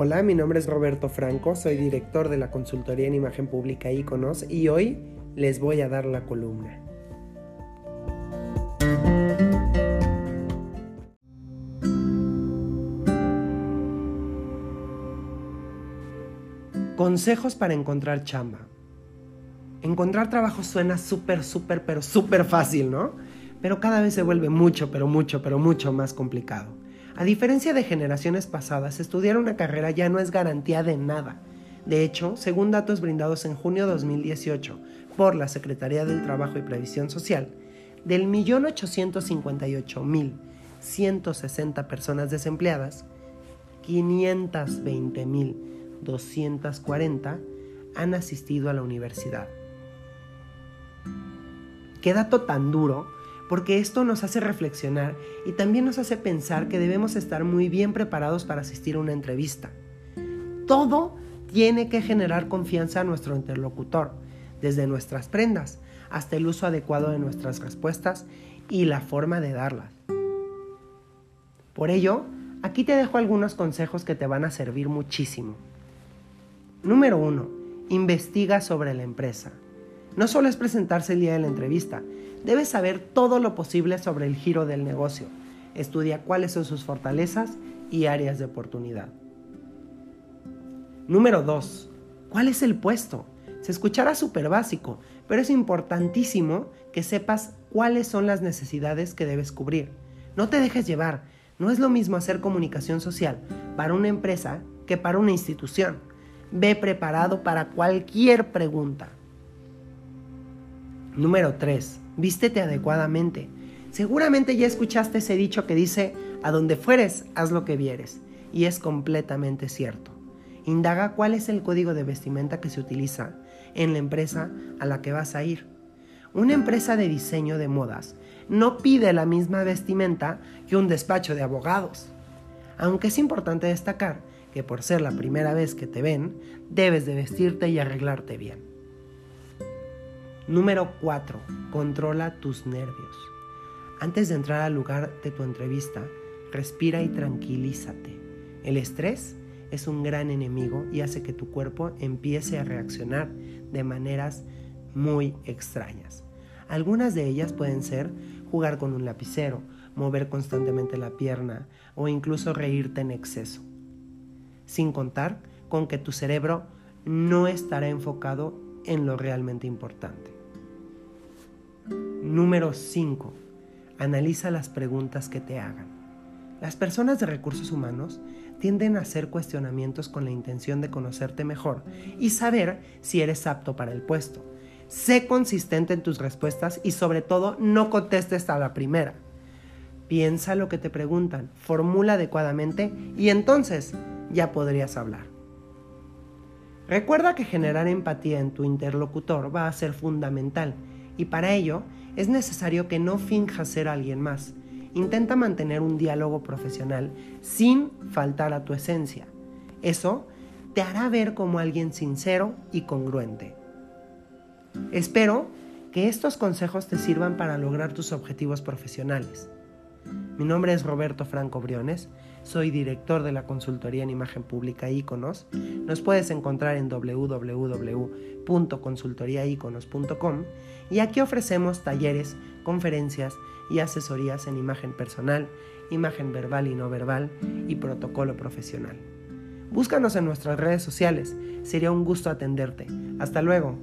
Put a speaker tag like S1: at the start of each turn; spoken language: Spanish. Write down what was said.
S1: Hola, mi nombre es Roberto Franco, soy director de la consultoría en imagen pública Iconos y hoy les voy a dar la columna. Consejos para encontrar chamba. Encontrar trabajo suena súper, súper, pero súper fácil, ¿no? Pero cada vez se vuelve mucho, pero mucho, pero mucho más complicado. A diferencia de generaciones pasadas, estudiar una carrera ya no es garantía de nada. De hecho, según datos brindados en junio de 2018 por la Secretaría del Trabajo y Previsión Social, del 1.858.160 personas desempleadas, 520.240 han asistido a la universidad. Qué dato tan duro porque esto nos hace reflexionar y también nos hace pensar que debemos estar muy bien preparados para asistir a una entrevista. Todo tiene que generar confianza a nuestro interlocutor, desde nuestras prendas hasta el uso adecuado de nuestras respuestas y la forma de darlas. Por ello, aquí te dejo algunos consejos que te van a servir muchísimo. Número 1. Investiga sobre la empresa. No solo es presentarse el día de la entrevista, debes saber todo lo posible sobre el giro del negocio. Estudia cuáles son sus fortalezas y áreas de oportunidad. Número 2. ¿Cuál es el puesto? Se escuchará súper básico, pero es importantísimo que sepas cuáles son las necesidades que debes cubrir. No te dejes llevar. No es lo mismo hacer comunicación social para una empresa que para una institución. Ve preparado para cualquier pregunta. Número 3. Vístete adecuadamente. Seguramente ya escuchaste ese dicho que dice, a donde fueres, haz lo que vieres. Y es completamente cierto. Indaga cuál es el código de vestimenta que se utiliza en la empresa a la que vas a ir. Una empresa de diseño de modas no pide la misma vestimenta que un despacho de abogados. Aunque es importante destacar que por ser la primera vez que te ven, debes de vestirte y arreglarte bien. Número 4. Controla tus nervios. Antes de entrar al lugar de tu entrevista, respira y tranquilízate. El estrés es un gran enemigo y hace que tu cuerpo empiece a reaccionar de maneras muy extrañas. Algunas de ellas pueden ser jugar con un lapicero, mover constantemente la pierna o incluso reírte en exceso. Sin contar con que tu cerebro no estará enfocado en lo realmente importante. Número 5. Analiza las preguntas que te hagan. Las personas de recursos humanos tienden a hacer cuestionamientos con la intención de conocerte mejor y saber si eres apto para el puesto. Sé consistente en tus respuestas y sobre todo no contestes a la primera. Piensa lo que te preguntan, formula adecuadamente y entonces ya podrías hablar. Recuerda que generar empatía en tu interlocutor va a ser fundamental y para ello es necesario que no finjas ser alguien más. Intenta mantener un diálogo profesional sin faltar a tu esencia. Eso te hará ver como alguien sincero y congruente. Espero que estos consejos te sirvan para lograr tus objetivos profesionales. Mi nombre es Roberto Franco Briones, soy director de la consultoría en imagen pública Iconos. Nos puedes encontrar en www.consultoriaiconos.com y aquí ofrecemos talleres, conferencias y asesorías en imagen personal, imagen verbal y no verbal y protocolo profesional. Búscanos en nuestras redes sociales, sería un gusto atenderte. Hasta luego.